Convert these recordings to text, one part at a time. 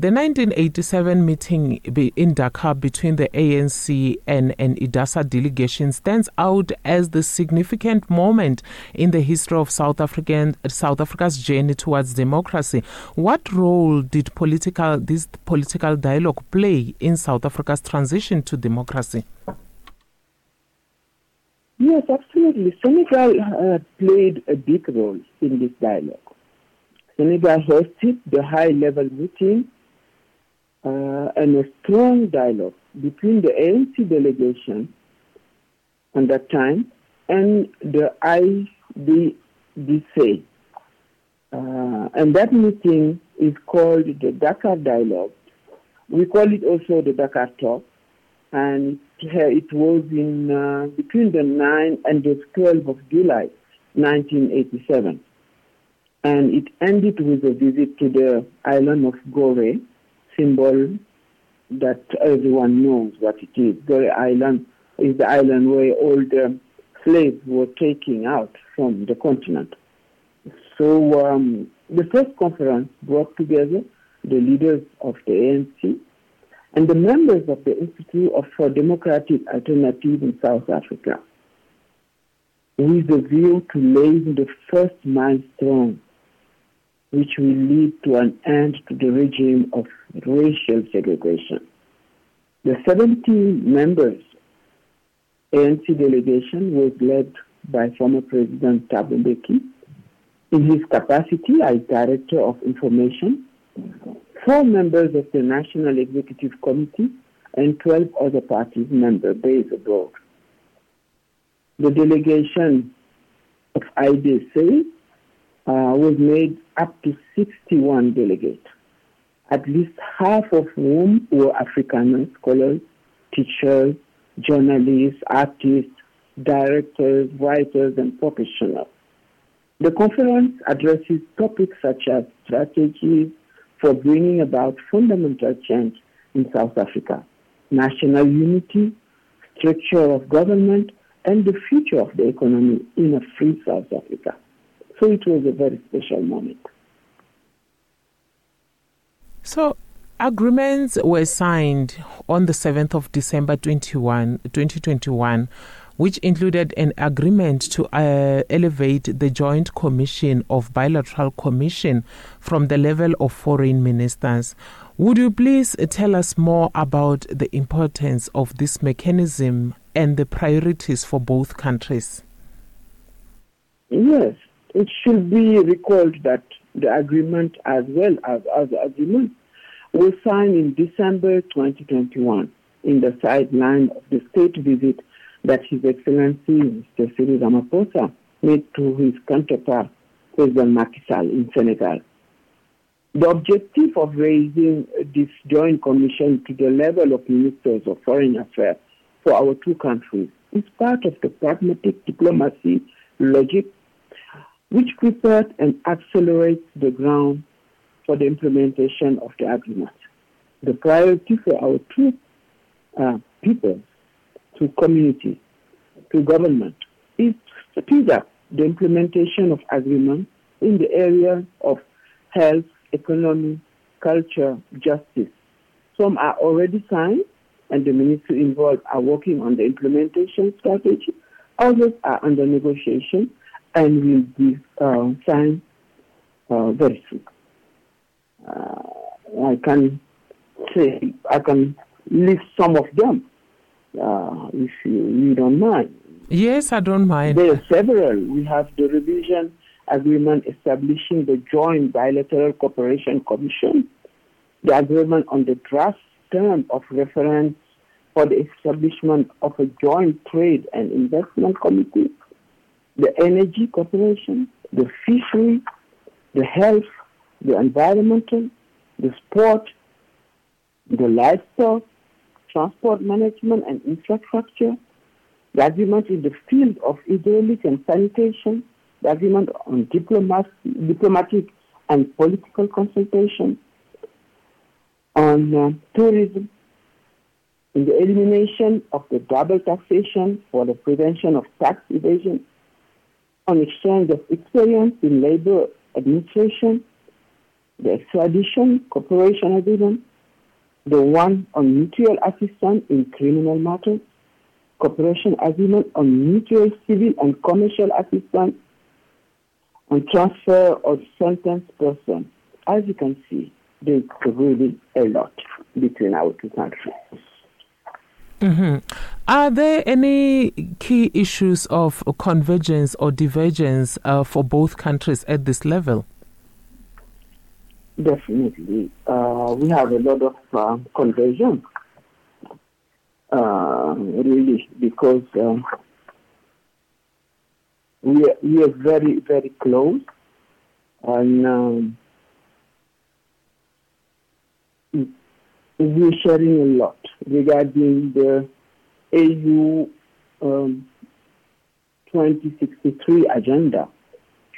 The 1987 meeting in Dakar between the ANC and an IDASA delegation stands out as the significant moment in the history of South African South Africa's journey towards democracy. What role did political this political dialogue play in South Africa's transition to democracy? Yes, absolutely. Senegal uh, played a big role in this dialogue. Senegal hosted the high-level meeting uh, and a strong dialogue between the ANC delegation at that time and the IDDC. Uh, and that meeting is called the Dakar Dialogue. We call it also the Dakar Talk. And it was in uh, between the 9 and the 12th of July 1987. And it ended with a visit to the island of Gorée, symbol that everyone knows what it is. Gorée Island is the island where all the slaves were taken out from the continent. So um, the first conference brought together the leaders of the ANC and the members of the Institute of, for Democratic Alternative in South Africa with a view to laying the first milestone which will lead to an end to the regime of racial segregation. The 17 members ANC delegation was led by former President Thabo Mbeki in his capacity as Director of Information, four members of the National Executive Committee, and 12 other parties members based abroad. The delegation of IDC Uh, was made up to 61 delegates at least half of whom were African scholars, teachers, journalists, artists, directors, writers, and professionals. The conference addresses topics such as strategies for bringing about fundamental change in South Africa, national unity, structure of government, and the future of the economy in a free South Africa. So it was a very special moment. So, agreements were signed on the 7th of December 21, 2021, which included an agreement to uh, elevate the Joint Commission of Bilateral Commission from the level of foreign ministers. Would you please tell us more about the importance of this mechanism and the priorities for both countries? Yes, it should be recalled that the agreement as well as other agreements was signed in December 2021 in the sideline of the state visit that His Excellency Mr. Cyril Ramaphosa made to his counterpart, President Macky Sall in Senegal. The objective of raising this joint commission to the level of ministers of foreign affairs for our two countries is part of the pragmatic diplomacy logic which prepares and accelerates the ground for the implementation of the agreement. The priority for our two uh, people, to community, to government, is to speed up the implementation of agreements in the area of health, economy, culture, justice. Some are already signed, and the ministry involved are working on the implementation strategy. Others are under negotiation and will be uh, signed uh, very soon. Uh, I can say, I can list some of them uh, if you, you don't mind. Yes, I don't mind. There are several. We have the revision agreement establishing the Joint Bilateral Cooperation Commission, the agreement on the draft term of reference for the establishment of a joint trade and investment committee, the energy cooperation, the fishery, the health, the environmental, the sport, the livestock, transport management and infrastructure, the agreement in the field of hydraulic and sanitation, the agreement on diplomatic and political consultation, on uh, tourism, in the elimination of the double taxation for the prevention of tax evasion, on exchange of experience in labor administration, the extradition cooperation agreement, the one on mutual assistance in criminal matters, cooperation agreement on mutual civil and commercial assistance, on transfer of sentenced persons. As you can see, there's really a lot between our two countries. Mm-hmm. Are there any key issues of convergence or divergence uh, for both countries at this level? Definitely. Uh, we have a lot of uh, convergence, uh, really, because um, we, are, we are very, very close. And um, we're sharing a lot regarding the AU um, 2063 agenda.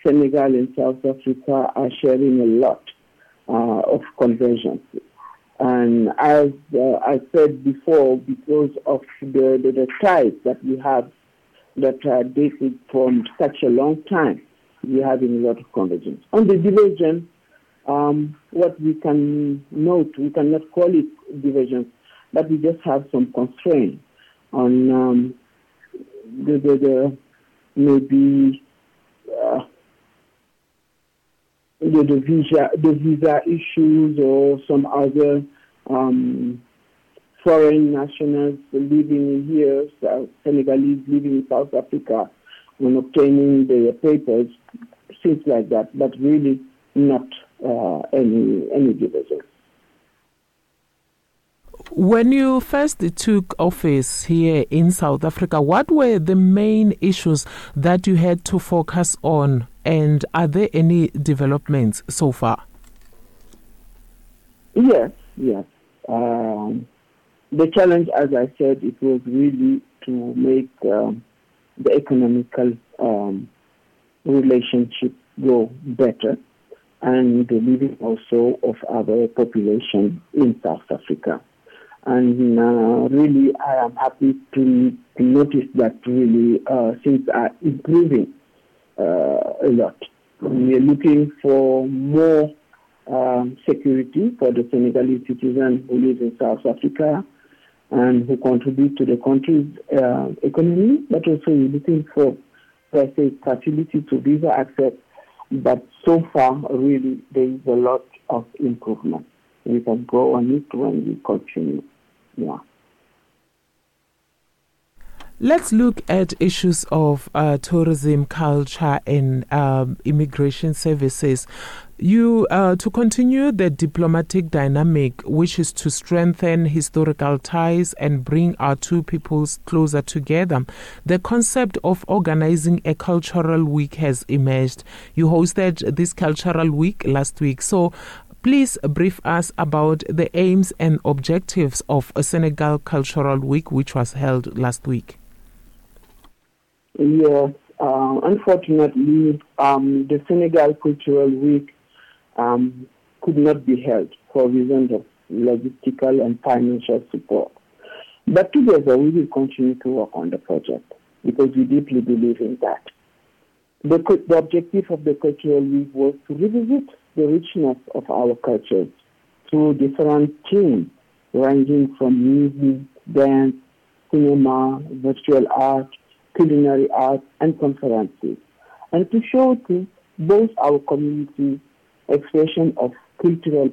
Senegal and South Africa are sharing a lot uh, of convergence. And as uh, I said before, because of the, the, the, ties that we have that are dated from such a long time, we're having a lot of convergence. On the divergence, um, what we can note, we cannot call it divergence, but we just have some constraints on um, the, the, the, maybe uh, the, the, visa, the visa issues or some other um, foreign nationals living here, Senegalese living in South Africa, when obtaining their papers, things like that, but really not any any divisions. When you first took office here in South Africa, what were the main issues that you had to focus on, and are there any developments so far? Yes, yes. Um, the challenge, as I said, it was really to make um, the economical um, relationship go better and the living also of our population in South Africa. And uh, really, I am happy to, to notice that really uh, things are improving uh, a lot. We are looking for more um, security for the Senegalese citizens who live in South Africa and who contribute to the country's uh, economy, but also we're looking for, let's say, facility to visa access but so far, really, there is a lot of improvement. We can go on it when we continue. Yeah. Let's look at issues of uh, tourism, culture, and um, immigration services. You uh, to continue the diplomatic dynamic, which is to strengthen historical ties and bring our two peoples closer together. The concept of organizing a cultural week has emerged. You hosted this cultural week last week, so Please brief us about the aims and objectives of a Senegal Cultural Week, which was held last week. Yes, uh, unfortunately, um, the Senegal Cultural Week um, could not be held for reasons of logistical and financial support. But together, we will continue to work on the project because we deeply believe in that. The, the objective of the Cultural Week was to revisit the richness of our cultures through different themes ranging from music, dance, cinema, virtual art, culinary arts, and conferences, and to show to both our community expression of cultural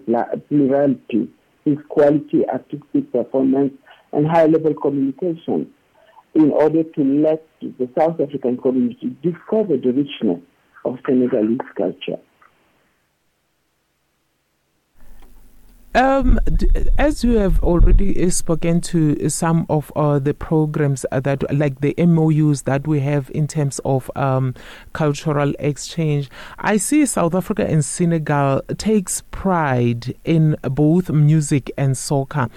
plurality with quality artistic performance and high-level communication in order to let the South African community discover the richness of Senegalese culture. Um, as you have already uh, spoken to some of uh, the programs that, like the MOUs that we have in terms of um, cultural exchange, I see South Africa and Senegal takes pride in both music and soccer.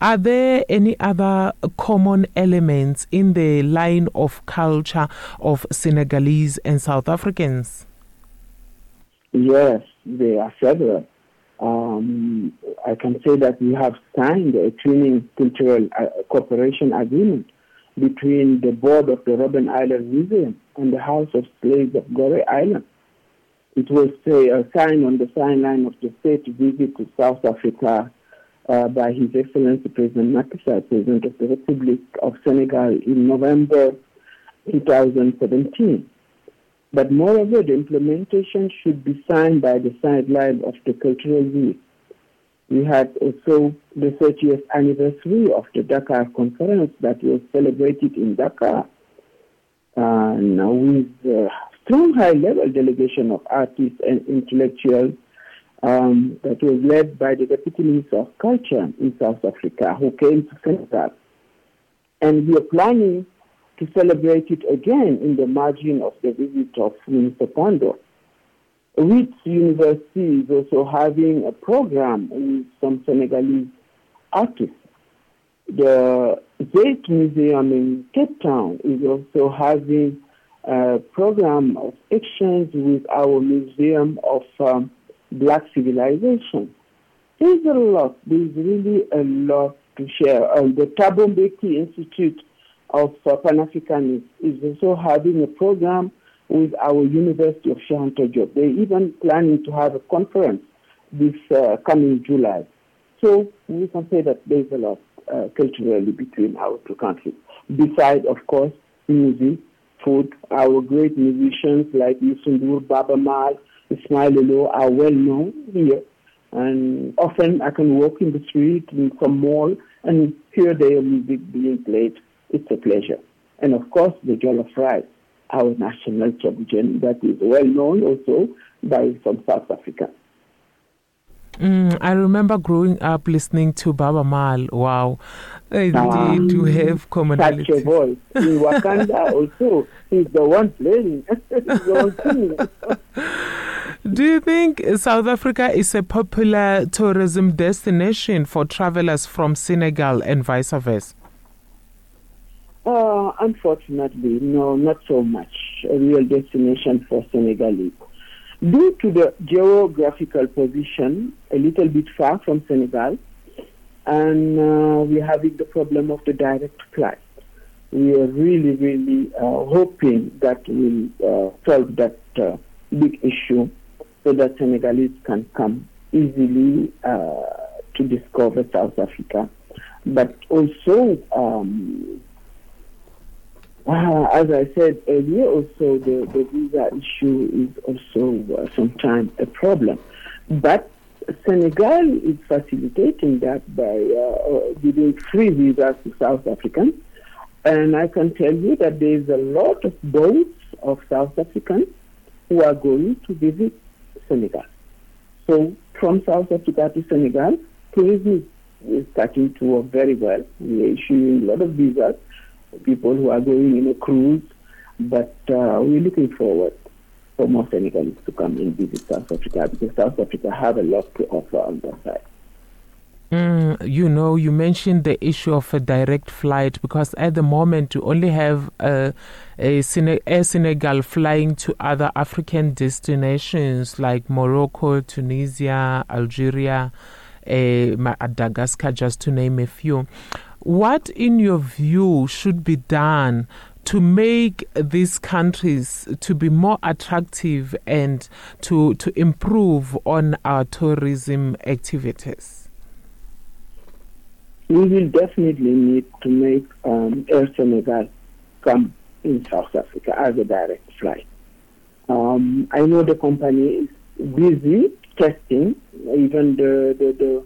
Are there any other common elements in the line of culture of Senegalese and South Africans? Yes, there are several. Um, I can say that we have signed a twinning cultural uh, cooperation agreement between the board of the Robben Island Museum and the House of Slaves of Gorée Island. it was uh, signed on the sideline of the state visit to South Africa uh, by His Excellency President Macky Sall, President of the Republic of Senegal, in November 2017. But moreover, the implementation should be signed by the sideline of the cultural week. We had also the 30th anniversary of the Dakar conference that was celebrated in Dakar. And with a strong high-level delegation of artists and intellectuals um, that was led by the Deputy Minister of Culture in South Africa, who came to Senegal. And we are planning to celebrate it again in the margin of the visit of Minister Pandor. Wits University is also having a program with some Senegalese artists. The Zeitz Museum in Cape Town is also having a program of exchange with our Museum of um, Black Civilization. There's a lot, there's really a lot to share. Um, the Thabo Mbeki Institute of uh, Pan-Africanism is also having a program with our University of Anta They're even planning to have a conference this uh, coming July. So we can say that there's a lot uh, culturally between our two countries. Besides, of course, music, food, our great musicians like Yusundur, Baaba Maal, Ismail Lolo are well known here. And often I can walk in the street in some mall and hear their music being played it's a pleasure. And of course, the jollof rice, our national tradition that is well known also by some South Africa. Mm, I remember growing up listening to Baaba Maal. Wow, they um, do have commonalities. Such a voice. In Wakanda also, he's the one playing. the one singing. do you think South Africa is a popular tourism destination for travelers from Senegal and vice versa? Uh, unfortunately, no, not so much a real destination for Senegalese. Due to the geographical position, a little bit far from Senegal, and uh, we're having the problem of the direct flight. We are really, really uh, hoping that we'll uh, solve that uh, big issue so that Senegalese can come easily uh, to discover South Africa. But also, um, uh, as I said earlier, also the, the visa issue is also uh, sometimes a problem. But Senegal is facilitating that by uh, uh, giving free visas to South Africans. And I can tell you that there is a lot of boats of South Africans who are going to visit Senegal. So from South Africa to Senegal, tourism is starting to work very well. We are issuing a lot of visas people who are going in a cruise. But uh, we're looking forward for more Senegalese to come and visit South Africa because South Africa have a lot to offer on that side. Mm, you know, you mentioned the issue of a direct flight because at the moment you only have a, a Air Senegal flying to other African destinations like Morocco, Tunisia, Algeria, uh, Madagascar, just to name a few. What, in your view, should be done to make these countries to be more attractive and to to improve on our tourism activities? We will definitely need to make um, Air Senegal come in South Africa as a direct flight. Um, I know the company is busy testing even the, the, the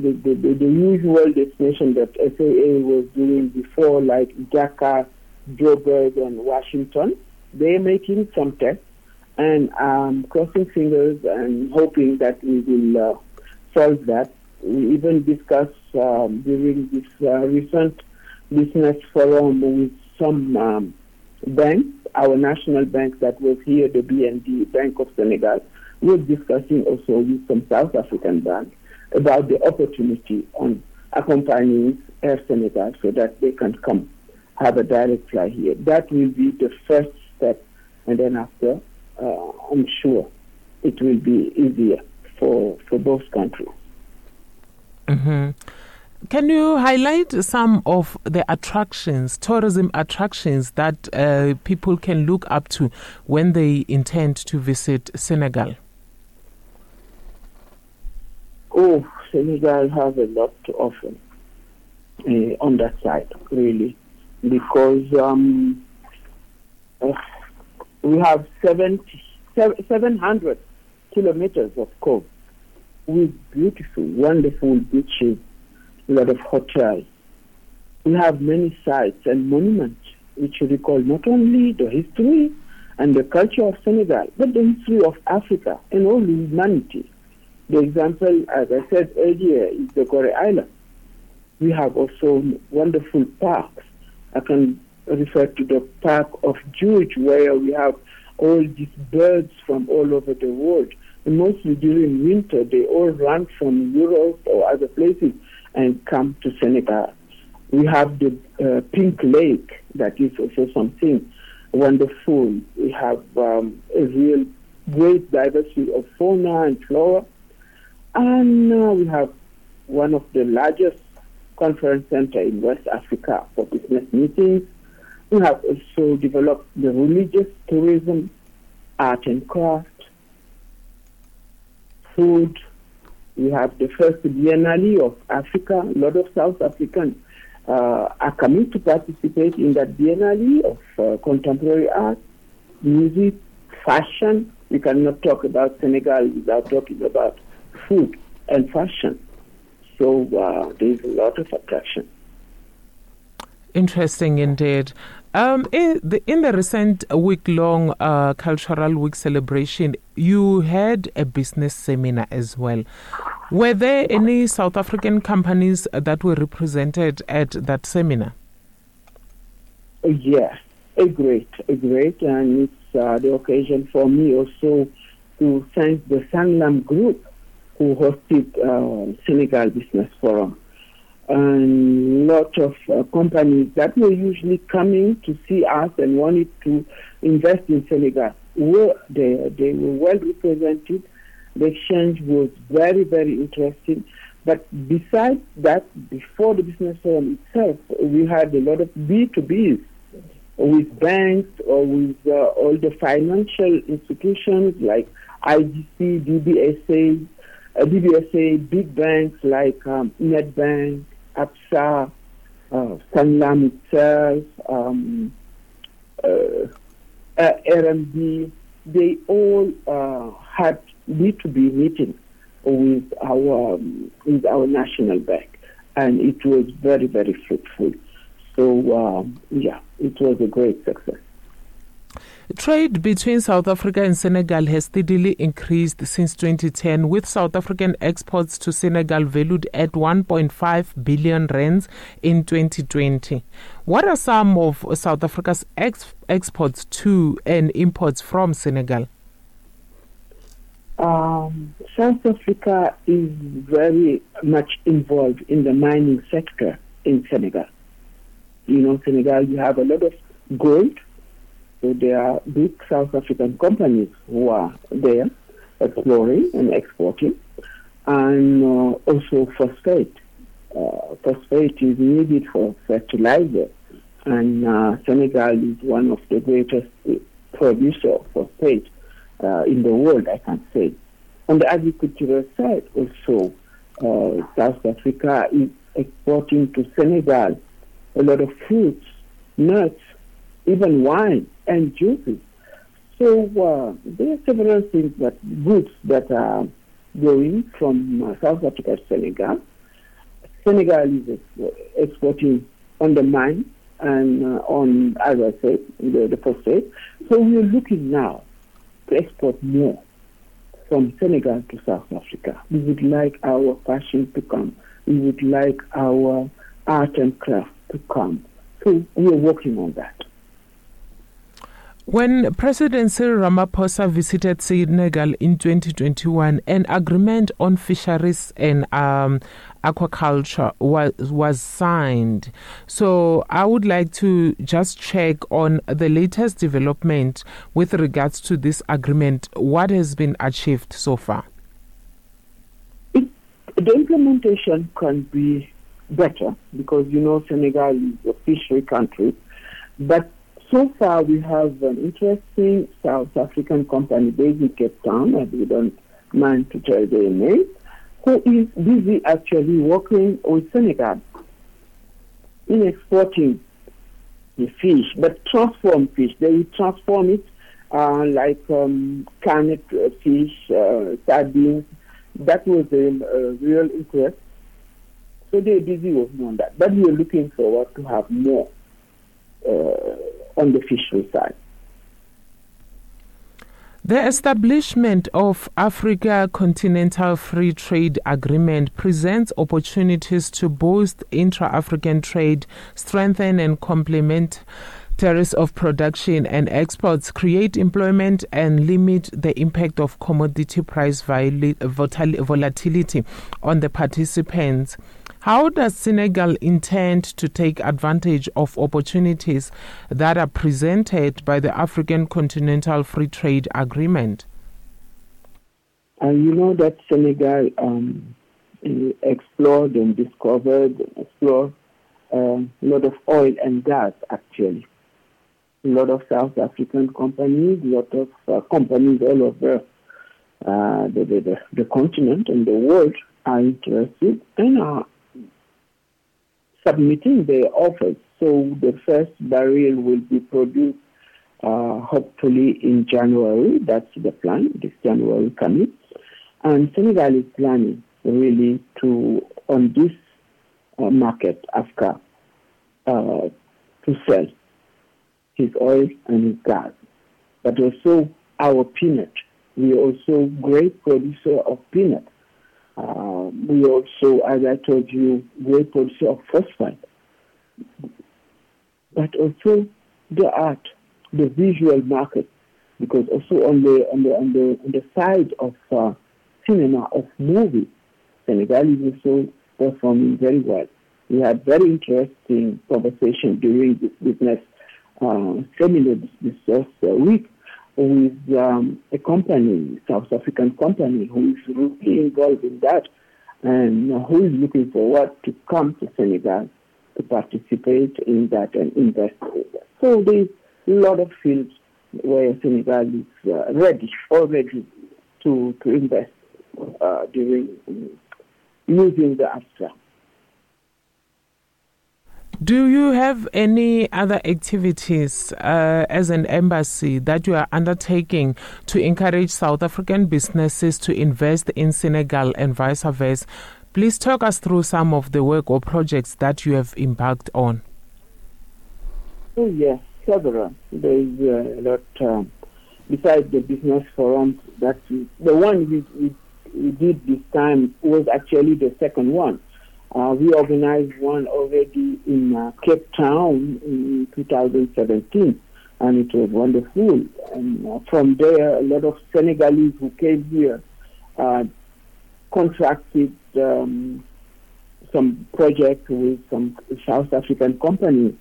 the, the, the, the, usual destination that SAA was doing before, like Dakar, Joburg, and Washington. They're making some tests, and um, crossing fingers and hoping that we will uh, solve that. We even discussed um, during this uh, recent business forum with some um, banks, our national bank that was here, the BND, Bank of Senegal. We're discussing also with some South African banks about the opportunity on accompanying Air Senegal so that they can come have a direct flight here. That will be the first step, and then after, uh, I'm sure it will be easier for for both countries. Mm-hmm. Can you highlight some of the attractions, tourism attractions that uh, people can look up to when they intend to visit Senegal? Oh, Senegal has a lot to offer uh, on that side, really, because um, uh, we have 70, 700 kilometers of coast with beautiful, wonderful beaches, a lot of hotels. We have many sites and monuments which recall not only the history and the culture of Senegal, but the history of Africa and all humanity. The example, as I said earlier, is the Gorée Island. We have also wonderful parks. I can refer to the park of Djoudj, where we have all these birds from all over the world. And mostly during winter, they all run from Europe or other places and come to Senegal. We have the uh, Pink Lake, that is also something wonderful. We have um, a real great diversity of fauna and flora. And we have one of the largest conference centers in West Africa for business meetings. We have also developed the religious tourism, art and craft, food. We have the first Biennale of Africa. A lot of South Africans uh, are coming to participate in that Biennale of uh, contemporary art, music, fashion. We cannot talk about Senegal without talking about food and fashion. So uh, there's a lot of attraction. Interesting indeed. Um, in, the, in the recent week long uh, Cultural Week celebration, you had a business seminar as well. Were there any South African companies that were represented at that seminar? Yes, a great, a great, and it's uh, the occasion for me also to thank the Sanlam Group who hosted uh, Senegal Business Forum and lot of uh, companies that were usually coming to see us and wanted to invest in Senegal were there. They were well represented. The exchange was very, very interesting. But besides that, before the business forum itself, we had a lot of B2Bs with banks or with uh, all the financial institutions like IDC, DBSA, uh, DBSA, big banks like um, Nedbank, ABSA, uh, Sanlam itself, um, uh, uh, RMB, they all uh, had need to be meeting with our um, with our national bank, and it was very very fruitful. So um, yeah, it was a great success. Trade between South Africa and Senegal has steadily increased since 2010, with South African exports to Senegal valued at 1.5 billion rands in 2020. What are some of South Africa's ex- exports to and imports from Senegal? Um, South Africa is very much involved in the mining sector in Senegal. You know, Senegal, you have a lot of gold so there are big South African companies who are there exploring and exporting, and uh, also phosphate. Uh, phosphate is needed for fertilizer, and uh, Senegal is one of the greatest producers of phosphate uh, in the world, I can say. On the agricultural side, also, uh, South Africa is exporting to Senegal a lot of fruits, nuts, even wine and juices. So uh, there are several things that goods that are going from uh, South Africa to Senegal. Senegal is exporting on the mine and uh, on, as I said, the, the phosphate. So we are looking now to export more from Senegal to South Africa. We would like our fashion to come. We would like our art and craft to come. So we are working on that. When President Cyril Ramaphosa visited Senegal in 2021, an agreement on fisheries and um, aquaculture was was signed. So I would like to just check on the latest development with regards to this agreement. What has been achieved so far? It, the implementation can be better because you know Senegal is a fishery country. But so far we have an interesting South African company based in Cape Town, we don't mind to tell their name, who is busy actually working with Senegal in exporting the fish, but transform fish. They will transform it uh, like um, canned fish, uh, sardines. That was a, a real interest. So they're busy working on that. But we are looking forward to have more uh, on the fishery side. The establishment of Africa Continental Free Trade Agreement presents opportunities to boost intra-African trade, strengthen and complement tariffs of production and exports, create employment, and limit the impact of commodity price volatility on the participants. How does Senegal intend to take advantage of opportunities that are presented by the African Continental Free Trade Agreement? And you know that Senegal um, explored and discovered explored uh, a lot of oil and gas, actually. A lot of South African companies, a lot of uh, companies all over uh, the, the, the, continent and the world are interested and are submitting their offers. So the first barrel will be produced uh, hopefully in January. That's the plan, this January coming. And Senegal is planning really to, on this uh, market, Africa, uh, to sell his oil and his gas, but also our peanut. We are also great producer of peanut. Uh, we also, as I told you, producer of phosphate. But also the art, the visual market, because also on the on the on the on the side of uh, cinema of movie, Senegal is also performing very well. We had very interesting conversation during this business uh, seminar this, this uh, week with um, a company, South African company, who is really involved in that and who is looking forward to come to Senegal to participate in that and invest in that. So there's a lot of fields where Senegal is uh, ready, already to, to invest uh, during um, using the abstract. Do you have any other activities uh, as an embassy that you are undertaking to encourage South African businesses to invest in Senegal and vice versa? Please talk us through some of the work or projects that you have embarked on. Oh, yes, several. There is uh, a lot. Um, besides the business forums, that the one we, we, we did this time was actually the second one uh, we organized one already in uh, Cape Town in 2017, and it was wonderful. And uh, from there, a lot of Senegalese who came here uh, contracted um, some projects with some South African companies.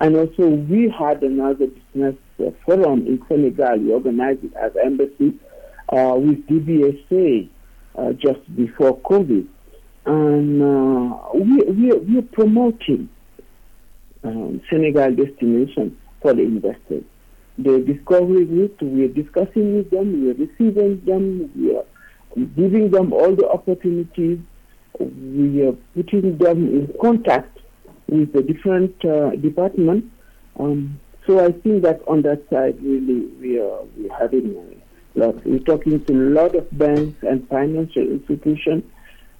And also, we had another business uh, forum in Senegal. We organized it as embassy uh, with DBSA just before COVID and uh, we, we, we are promoting um, Senegal destination for the investors. They're discovering it, we are discussing with them, we are receiving them, we are giving them all the opportunities, we are putting them in contact with the different uh, departments. Um, so I think that on that side, really, we are we having a lot. We're talking to a lot of banks and financial institutions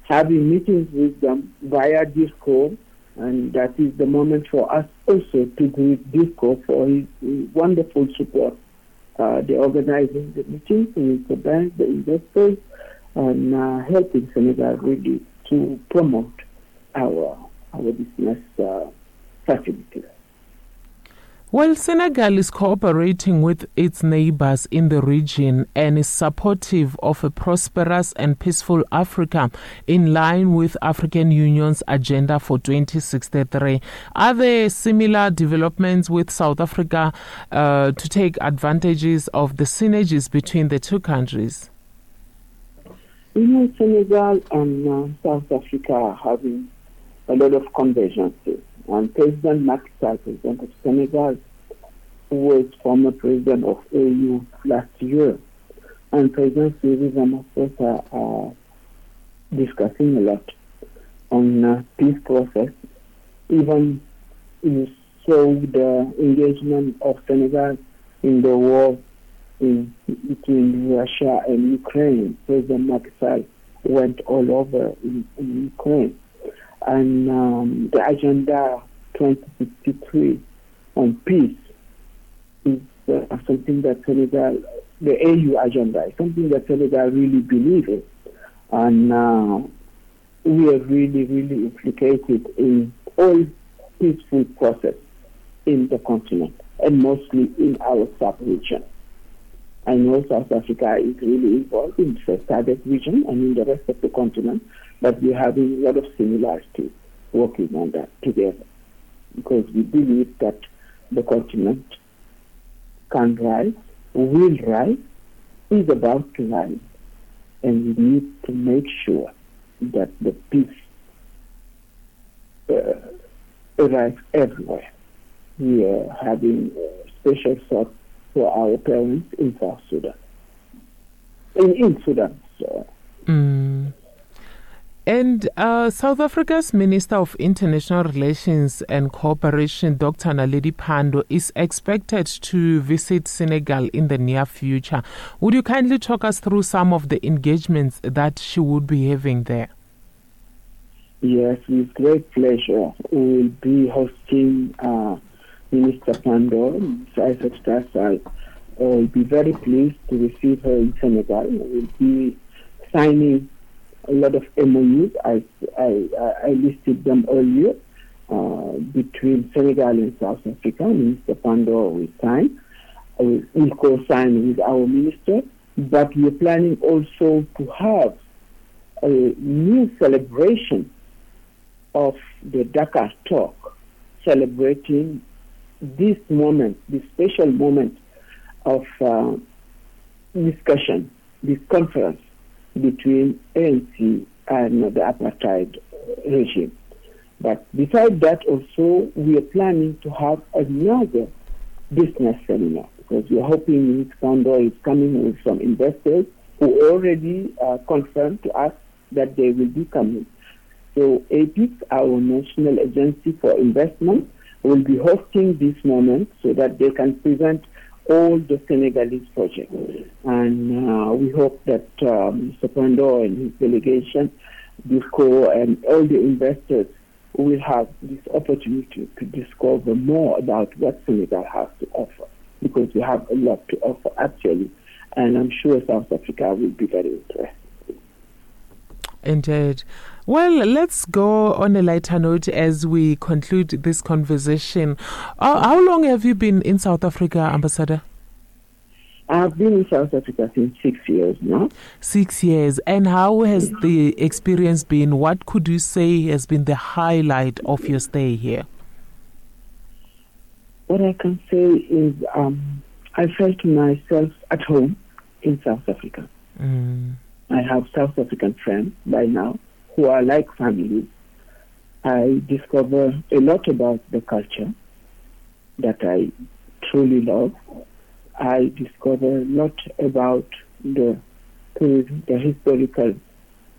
having meetings with them via DIRCO, and that is the moment for us also to greet DIRCO for his, his wonderful support. Uh, the organizing the meetings with the banks, the investors, and uh, helping Senegal really to promote our our business uh, facilities. Well, Senegal is cooperating with its neighbors in the region and is supportive of a prosperous and peaceful Africa in line with African Union's agenda for 2063. Are there similar developments with South Africa uh, to take advantages of the synergies between the two countries? You know, Senegal and uh, South Africa are having a lot of convergences. And President Macky Sall, President of Senegal, who was former president of AU last year, and President Cyril Ramaphosa are discussing a lot on uh, peace process. Even you saw the engagement of Senegal in the war in, between Russia and Ukraine. President Macky Sall went all over in, in Ukraine. And um, the Agenda 2063 on peace is uh, something that Senegal, the AU agenda, is something that Senegal really believes in. And uh, we are really, really implicated in all peaceful process in the continent and mostly in our sub-region. I know South Africa is really involved in the SADC region and in the rest of the continent, but we're having a lot of similarities working on that together because we believe that the continent can rise, will rise, is about to rise, and we need to make sure that the peace uh, arrives everywhere. We are having special thought for our parents in South Sudan. In, in Sudan, so. Mm. And uh, South Africa's Minister of International Relations and Cooperation, Dr. Naledi Pandor, is expected to visit Senegal in the near future. Would you kindly talk us through some of the engagements that she would be having there? Yes, with great pleasure. We will be hosting uh, Minister Pandor, Aïssata Tall Sall. will be very pleased to receive her in Senegal. We'll be signing a lot of MOUs. I, I, I listed them earlier uh, between Senegal and South Africa. Minister Pandor will sign. We will co-sign with our minister. But we're planning also to have a new celebration of the Dakar talk, celebrating this moment, this special moment of uh, discussion, this conference between ANC and the apartheid regime. But besides that, also, we are planning to have another business seminar because we are hoping Ms. Pandor is coming with some investors who already uh, confirmed to us that they will be coming. So APIX, our National Agency for Investment, will be hosting this moment so that they can present all the Senegalese projects. And uh, we hope that um, Mr. Pandor and his delegation, DIRCO, and all the investors will have this opportunity to discover more about what Senegal has to offer because we have a lot to offer actually. And I'm sure South Africa will be very interested. Indeed. Well, let's go on a lighter note as we conclude this conversation. Uh, how long have you been in South Africa, Ambassador? I've been in South Africa since six years now. Six years. And how has the experience been? What could you say has been the highlight of your stay here? What I can say is um, I felt myself at home in South Africa. Mm. I have South African friends by now who are like family. I discover a lot about the culture that I truly love. I discover a lot about the the historical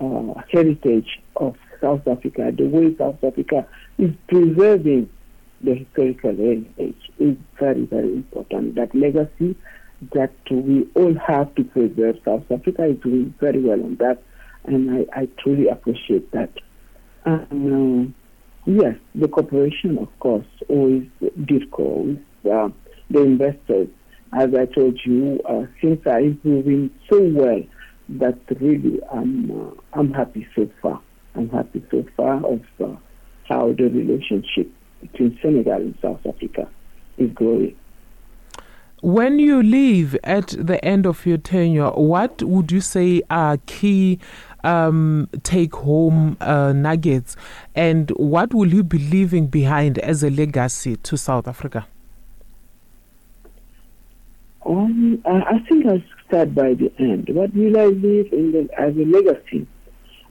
uh, heritage of South Africa, the way South Africa is preserving the historical heritage is very, very important. That legacy that we all have to preserve. South Africa is doing very well on that, and I, I truly appreciate that. Uh, yes, the cooperation, of course, always DIRCO, with uh, the investors. As I told you, uh, things are improving so well that really I'm, uh, I'm happy so far. I'm happy so far of uh, how the relationship between Senegal and South Africa is growing. When you leave at the end of your tenure, what would you say are key um, take home uh, nuggets and what will you be leaving behind as a legacy to South Africa? Um, I think I'll start by the end. What will I leave the, as a legacy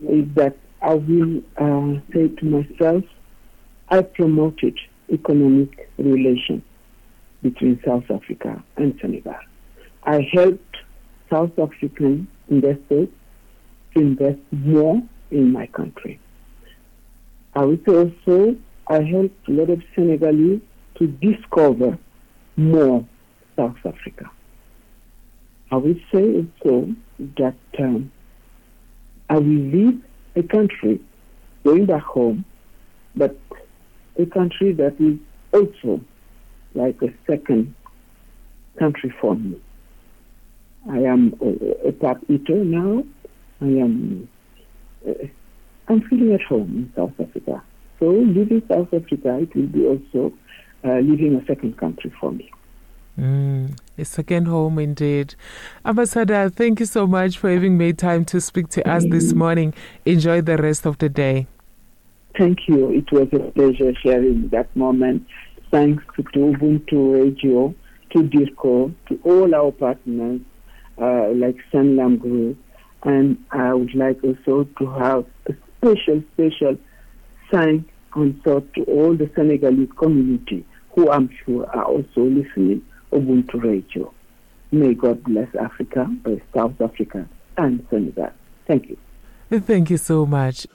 is that I will uh, say to myself, I promoted economic relations between South Africa and Senegal. I helped South African investors to invest more in my country. I would say also I helped a lot of Senegalese to discover more South Africa. I would say also that um, I will leave a country going back home, but a country that is also like a second country for me. I am a, a eater now. I am. Uh, I'm feeling at home in South Africa. So leaving South Africa, it will be also uh, leaving a second country for me. Mm, a second home indeed. Ambassador, thank you so much for having made time to speak to us this mm-hmm. morning. Enjoy the rest of the day. Thank you. It was a pleasure sharing that moment. Thanks to Ubuntu Radio, to DIRCO, to all our partners uh, like Sanlam Group. And I would like also to have a special, special thank thought to all the Senegalese community who I'm sure are also listening Ubuntu Radio. May God bless Africa, South Africa, and Senegal. Thank you. Thank you so much.